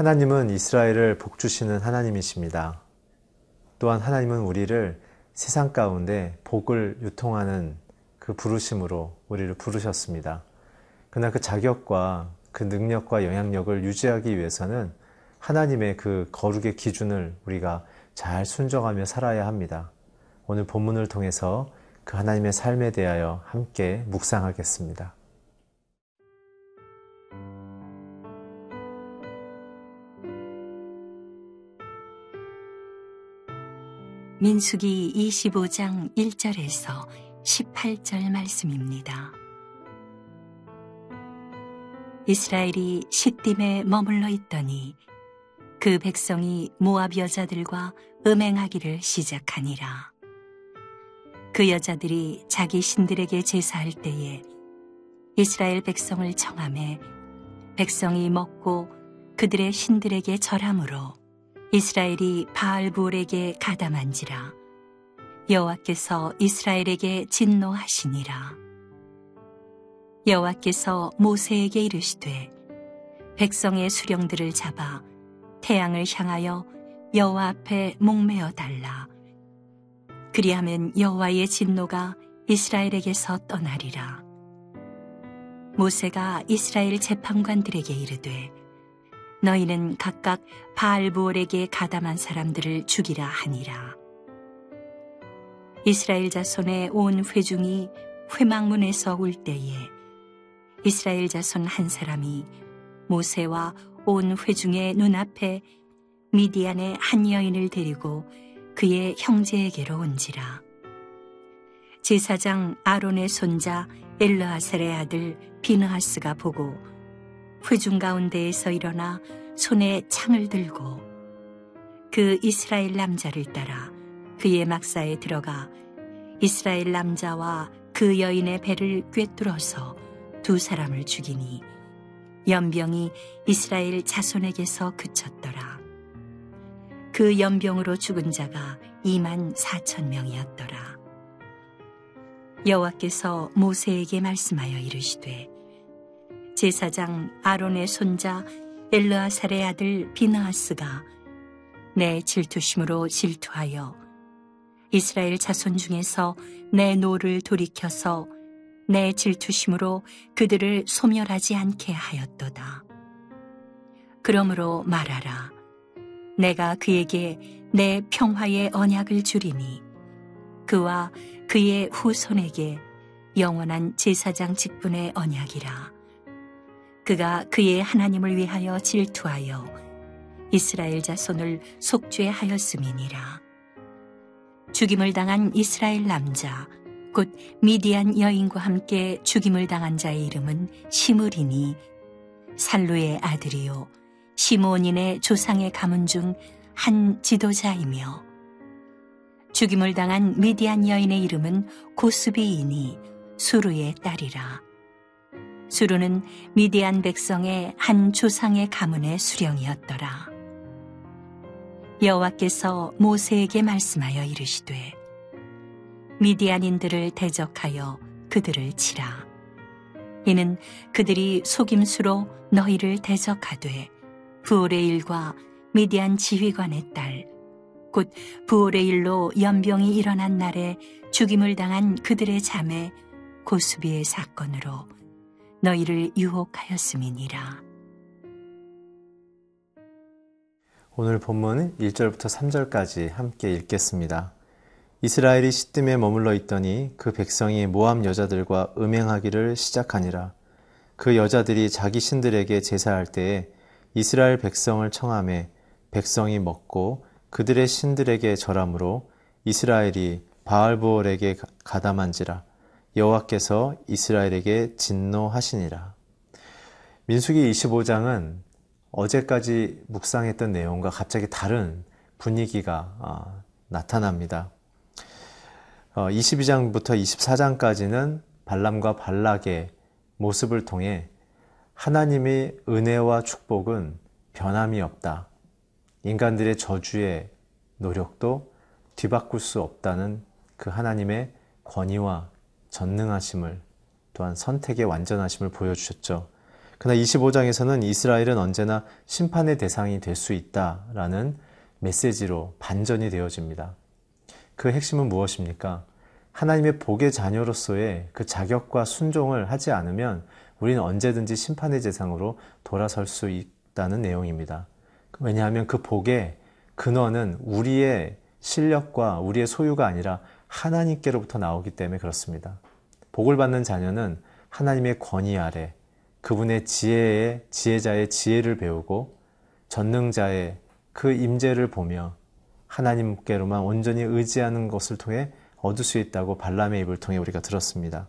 하나님은 이스라엘을 복주시는 하나님이십니다. 또한 하나님은 우리를 세상 가운데 복을 유통하는 그 부르심으로 우리를 부르셨습니다. 그러나 그 자격과 그 능력과 영향력을 유지하기 위해서는 하나님의 그 거룩의 기준을 우리가 잘 순정하며 살아야 합니다. 오늘 본문을 통해서 그 하나님의 삶에 대하여 함께 묵상하겠습니다. 민수기 25장 1절에서 18절 말씀입니다. 이스라엘이 시딤에 머물러 있더니 그 백성이 모압 여자들과 음행하기를 시작하니라. 그 여자들이 자기 신들에게 제사할 때에 이스라엘 백성을 청함해 백성이 먹고 그들의 신들에게 절함으로 이스라엘이 바알부올에게 가담한지라. 여호와께서 이스라엘에게 진노하시니라. 여호와께서 모세에게 이르시되 백성의 수령들을 잡아 태양을 향하여 여호와 앞에 목매어 달라. 그리하면 여호와의 진노가 이스라엘에게서 떠나리라. 모세가 이스라엘 재판관들에게 이르되 너희는 각각 바알부올에게 가담한 사람들을 죽이라 하니라. 이스라엘 자손의 온 회중이 회막문에서 울 때에 이스라엘 자손 한 사람이 모세와 온 회중의 눈앞에 미디안의 한 여인을 데리고 그의 형제에게로 온지라. 제사장 아론의 손자 엘르하셀의 아들 비느하스가 보고 회중 가운데에서 일어나 손에 창을 들고 그 이스라엘 남자를 따라 그의 막사에 들어가 이스라엘 남자와 그 여인의 배를 꿰뚫어서 두 사람을 죽이니 연병이 이스라엘 자손에게서 그쳤더라. 그 연병으로 죽은 자가 2만 4천 명이었더라. 여호와께서 모세에게 말씀하여 이르시되 제사장 아론의 손자 엘르아살의 아들 비느하스가 내 질투심으로 질투하여 이스라엘 자손 중에서 내 노를 돌이켜서 내 질투심으로 그들을 소멸하지 않게 하였도다. 그러므로 말하라. 내가 그에게 내 평화의 언약을 주리니 그와 그의 후손에게 영원한 제사장 직분의 언약이라. 그가 그의 하나님을 위하여 질투하여 이스라엘 자손을 속죄하였음이니라. 죽임을 당한 이스라엘 남자, 곧 미디안 여인과 함께 죽임을 당한 자의 이름은 시므리니 살루의 아들이요 시몬인의 조상의 가문 중 한 지도자이며 죽임을 당한 미디안 여인의 이름은 고스비이니 수루의 딸이라. 수루는 미디안 백성의 한 조상의 가문의 수령이었더라. 여호와께서 모세에게 말씀하여 이르시되 미디안인들을 대적하여 그들을 치라. 이는 그들이 속임수로 너희를 대적하되 부올의 일과 미디안 지휘관의 딸, 곧 부올의 일로 연병이 일어난 날에 죽임을 당한 그들의 자매 고수비의 사건으로 너희를 유혹하였음이니라. 오늘 본문 1절부터 3절까지 함께 읽겠습니다. 이스라엘이 시뜸에 머물러 있더니 그 백성이 모함 여자들과 음행하기를 시작하니라. 그 여자들이 자기 신들에게 제사할 때에 이스라엘 백성을 청함해 백성이 먹고 그들의 신들에게 절함으로 이스라엘이 바알부올에게 가담한지라 여호와께서 이스라엘에게 진노하시니라. 민수기 25장은 어제까지 묵상했던 내용과 갑자기 다른 분위기가 어, 나타납니다. 22장부터 어, 24장까지는 발람과 발락의 모습을 통해 하나님의 은혜와 축복은 변함이 없다. 인간들의 저주의 노력도 뒤바꿀 수 없다는 그 하나님의 권위와 전능하심을 또한 선택의 완전하심을 보여주셨죠. 그러나 25장에서는 이스라엘은 언제나 심판의 대상이 될 수 있다라는 메시지로 반전이 되어집니다. 그 핵심은 무엇입니까? 하나님의 복의 자녀로서의 그 자격과 순종을 하지 않으면 우리는 언제든지 심판의 대상으로 돌아설 수 있다는 내용입니다. 왜냐하면 그 복의 근원은 우리의 실력과 우리의 소유가 아니라 하나님께로부터 나오기 때문에 그렇습니다. 복을 받는 자녀는 하나님의 권위 아래 그분의 지혜의 지혜자의 지혜를 배우고 전능자의 그 임재를 보며 하나님께로만 온전히 의지하는 것을 통해 얻을 수 있다고 발람의 입을 통해 우리가 들었습니다.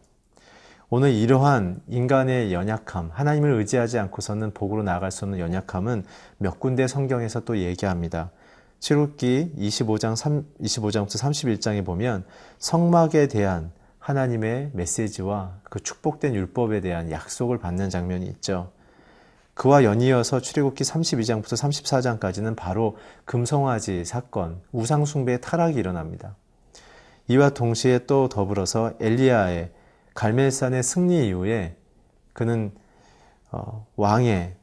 오늘 이러한 인간의 연약함, 하나님을 의지하지 않고서는 복으로 나아갈 수 없는 연약함은 몇 군데 성경에서 또 얘기합니다. 출국기 25장 3, 25장부터 31장에 보면 성막에 대한 하나님의 메시지와 그 축복된 율법에 대한 약속을 받는 장면이 있죠. 그와 연이어서 출애굽기 32장부터 34장까지는 바로 금송아지 사건, 우상 숭배의 타락이 일어납니다. 이와 동시에 또 더불어서 엘리야의 갈멜산의 승리 이후에 그는 어, 왕의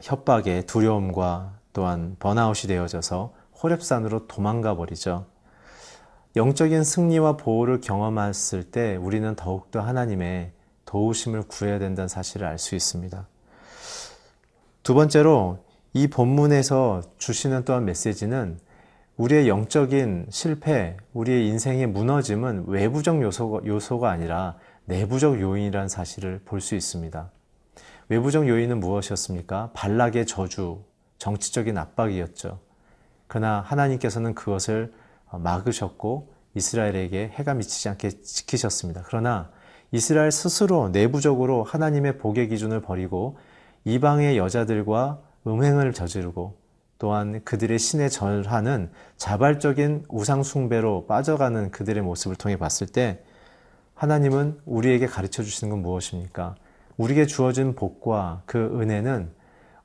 협박에 두려움과 또한 번아웃이 되어져서 호랩산으로 도망가 버리죠. 영적인 승리와 보호를 경험했을 때 우리는 더욱더 하나님의 도우심을 구해야 된다는 사실을 알 수 있습니다. 두 번째로 이 본문에서 주시는 또한 메시지는 우리의 영적인 실패, 우리의 인생의 무너짐은 외부적 요소가, 요소가 아니라 내부적 요인이라는 사실을 볼 수 있습니다. 외부적 요인은 무엇이었습니까? 발락의 저주, 정치적인 압박이었죠. 그러나 하나님께서는 그것을 막으셨고 이스라엘에게 해가 미치지 않게 지키셨습니다. 그러나 이스라엘 스스로 내부적으로 하나님의 복의 기준을 버리고 이방의 여자들과 음행을 저지르고 또한 그들의 신에 절하는 자발적인 우상숭배로 빠져가는 그들의 모습을 통해 봤을 때 하나님은 우리에게 가르쳐 주시는 건 무엇입니까? 우리에게 주어진 복과 그 은혜는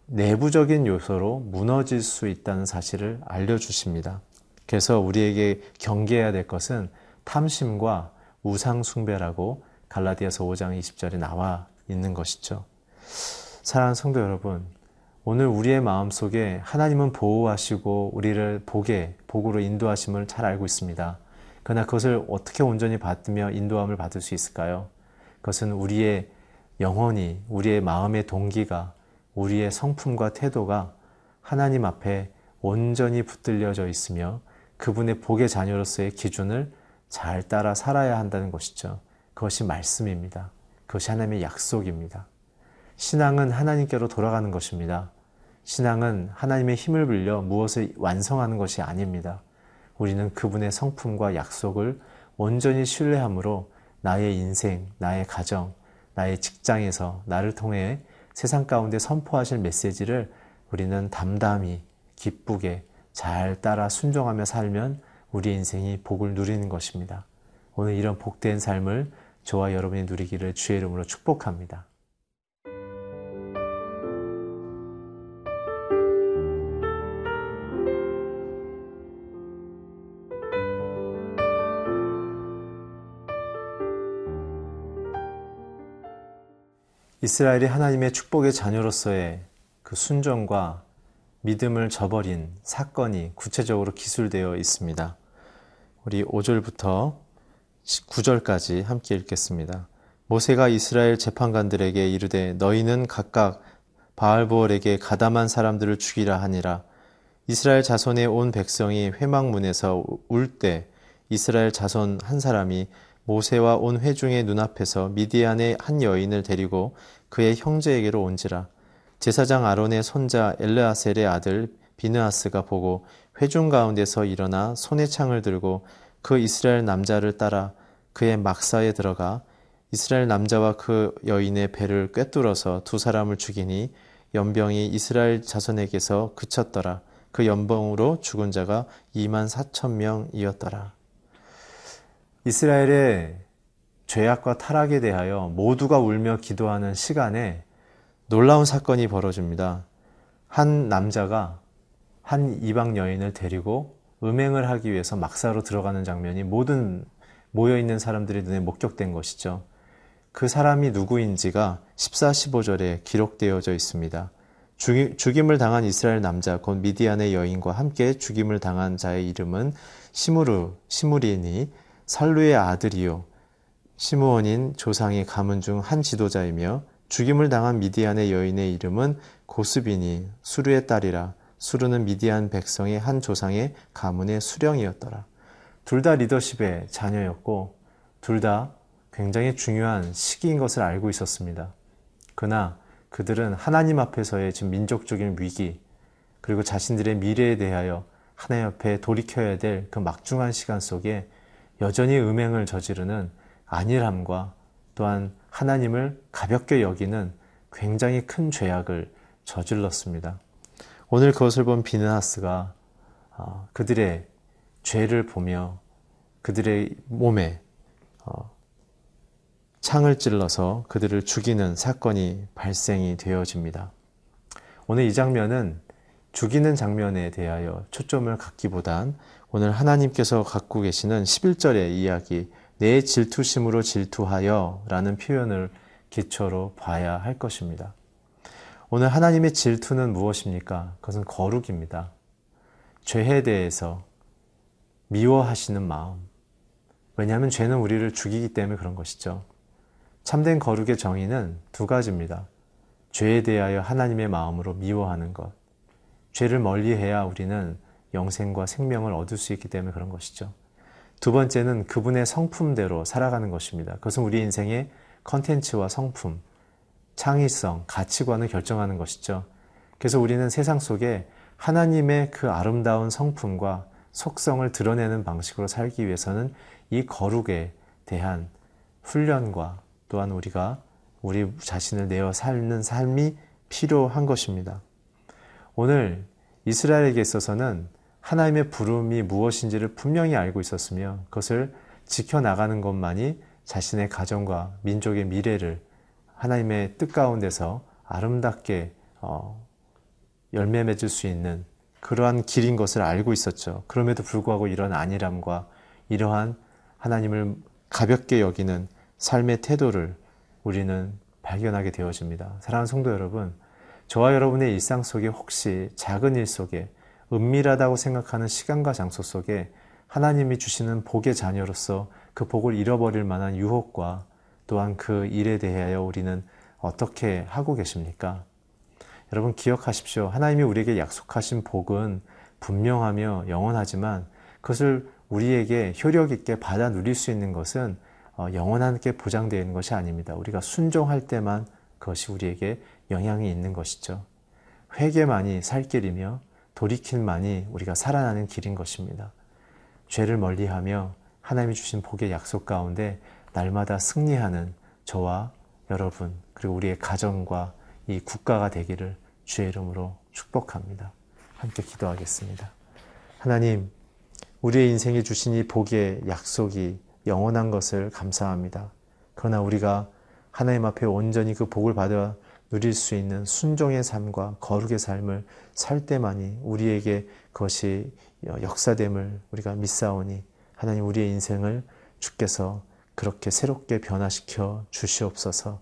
내부적인 요소로 무너질 수 있다는 사실을 알려주십니다. 그래서 우리에게 경계해야 될 것은 탐심과 우상숭배라고 갈라디아서 5장 20절에 나와 있는 것이죠. 사랑하는 성도 여러분, 오늘 우리의 마음 속에 하나님은 보호하시고 우리를 복에, 복으로 인도하심을 잘 알고 있습니다. 그러나 그것을 어떻게 온전히 받으며 인도함을 받을 수 있을까요? 그것은 우리의 영혼이, 우리의 마음의 동기가, 우리의 성품과 태도가 하나님 앞에 온전히 붙들려져 있으며 그분의 복의 자녀로서의 기준을 잘 따라 살아야 한다는 것이죠. 그것이 말씀입니다. 그것이 하나님의 약속입니다. 신앙은 하나님께로 돌아가는 것입니다. 신앙은 하나님의 힘을 빌려 무엇을 완성하는 것이 아닙니다. 우리는 그분의 성품과 약속을 온전히 신뢰함으로 나의 인생, 나의 가정, 나의 직장에서 나를 통해 세상 가운데 선포하실 메시지를 우리는 담담히 기쁘게 잘 따라 순종하며 살면 우리 인생이 복을 누리는 것입니다. 오늘 이런 복된 삶을 저와 여러분이 누리기를 주의 이름으로 축복합니다. 이스라엘이 하나님의 축복의 자녀로서의 그 순종과 믿음을 저버린 사건이 구체적으로 기술되어 있습니다. 우리 5절부터 9절까지 함께 읽겠습니다. 모세가 이스라엘 재판관들에게 이르되 너희는 각각 바알보얼에게 가담한 사람들을 죽이라 하니라. 이스라엘 자손의 온 백성이 회막문에서 울 때 이스라엘 자손 한 사람이 모세와 온 회중의 눈앞에서 미디안의 한 여인을 데리고 그의 형제에게로 온지라 제사장 아론의 손자 엘르아셀의 아들 비느아스가 보고 회중 가운데서 일어나 손에 창을 들고 그 이스라엘 남자를 따라 그의 막사에 들어가 이스라엘 남자와 그 여인의 배를 꿰뚫어서 두 사람을 죽이니 연병이 이스라엘 자손에게서 그쳤더라. 그 연병으로 죽은 자가 2만 4천 명이었더라. 이스라엘의 죄악과 타락에 대하여 모두가 울며 기도하는 시간에 놀라운 사건이 벌어집니다. 한 남자가 한 이방 여인을 데리고 음행을 하기 위해서 막사로 들어가는 장면이 모든 모여있는 사람들의 눈에 목격된 것이죠. 그 사람이 누구인지가 14, 15절에 기록되어져 있습니다. 죽임을 당한 이스라엘 남자 곧 미디안의 여인과 함께 죽임을 당한 자의 이름은 시무르 시무리니 살루의 아들이요 시므온인 조상의 가문 중 한 지도자이며 죽임을 당한 미디안의 여인의 이름은 고스비니 수르의 딸이라 수르는 미디안 백성의 한 조상의 가문의 수령이었더라. 둘 다 리더십의 자녀였고 둘 다 굉장히 중요한 시기인 것을 알고 있었습니다. 그러나 그들은 하나님 앞에서의 지금 민족적인 위기 그리고 자신들의 미래에 대하여 하나님 앞에 돌이켜야 될 그 막중한 시간 속에 여전히 음행을 저지르는 안일함과 또한 하나님을 가볍게 여기는 굉장히 큰 죄악을 저질렀습니다. 오늘 그것을 본 비느하스가 어, 그들의 죄를 보며 그들의 몸에 어, 창을 찔러서 그들을 죽이는 사건이 발생이 되어집니다. 오늘 이 장면은 죽이는 장면에 대하여 초점을 갖기보단 오늘 하나님께서 갖고 계시는 11절의 이야기, 내 질투심으로 질투하여 라는 표현을 기초로 봐야 할 것입니다. 오늘 하나님의 질투는 무엇입니까? 그것은 거룩입니다. 죄에 대해서 미워하시는 마음. 왜냐하면 죄는 우리를 죽이기 때문에 그런 것이죠. 참된 거룩의 정의는 두 가지입니다. 죄에 대하여 하나님의 마음으로 미워하는 것. 죄를 멀리해야 우리는 영생과 생명을 얻을 수 있기 때문에 그런 것이죠. 두 번째는 그분의 성품대로 살아가는 것입니다. 그것은 우리 인생의 컨텐츠와 성품, 창의성, 가치관을 결정하는 것이죠. 그래서 우리는 세상 속에 하나님의 그 아름다운 성품과 속성을 드러내는 방식으로 살기 위해서는 이 거룩에 대한 훈련과 또한 우리가 우리 자신을 내어 살는 삶이 필요한 것입니다. 오늘 이스라엘에게 있어서는 하나님의 부름이 무엇인지를 분명히 알고 있었으며 그것을 지켜나가는 것만이 자신의 가정과 민족의 미래를 하나님의 뜻 가운데서 아름답게 어, 열매 맺을 수 있는 그러한 길인 것을 알고 있었죠. 그럼에도 불구하고 이런 안일함과 이러한 하나님을 가볍게 여기는 삶의 태도를 우리는 발견하게 되어집니다. 사랑하는 성도 여러분, 저와 여러분의 일상 속에 혹시 작은 일 속에 은밀하다고 생각하는 시간과 장소 속에 하나님이 주시는 복의 자녀로서 그 복을 잃어버릴 만한 유혹과 또한 그 일에 대하여 우리는 어떻게 하고 계십니까? 여러분 기억하십시오. 하나님이 우리에게 약속하신 복은 분명하며 영원하지만 그것을 우리에게 효력 있게 받아 누릴 수 있는 것은 어, 영원하게 보장되어 있는 것이 아닙니다. 우리가 순종할 때만 그것이 우리에게 영향이 있는 것이죠. 회개만이 살 길이며 돌이킬만이 우리가 살아나는 길인 것입니다. 죄를 멀리하며 하나님이 주신 복의 약속 가운데 날마다 승리하는 저와 여러분 그리고 우리의 가정과 이 국가가 되기를 주의 이름으로 축복합니다. 함께 기도하겠습니다. 하나님, 우리의 인생에 주신 이 복의 약속이 영원한 것을 감사합니다. 그러나 우리가 하나님 앞에 온전히 그 복을 받아 누릴 수 있는 순종의 삶과 거룩의 삶을 살 때만이 우리에게 그것이 역사됨을 우리가 믿사오니 하나님 우리의 인생을 주께서 그렇게 새롭게 변화시켜 주시옵소서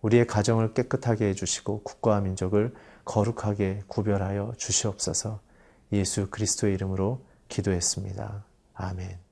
우리의 가정을 깨끗하게 해주시고 국가와 민족을 거룩하게 구별하여 주시옵소서 예수 그리스도의 이름으로 기도했습니다. 아멘.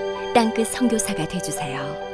땅끝 성교사가 되주세요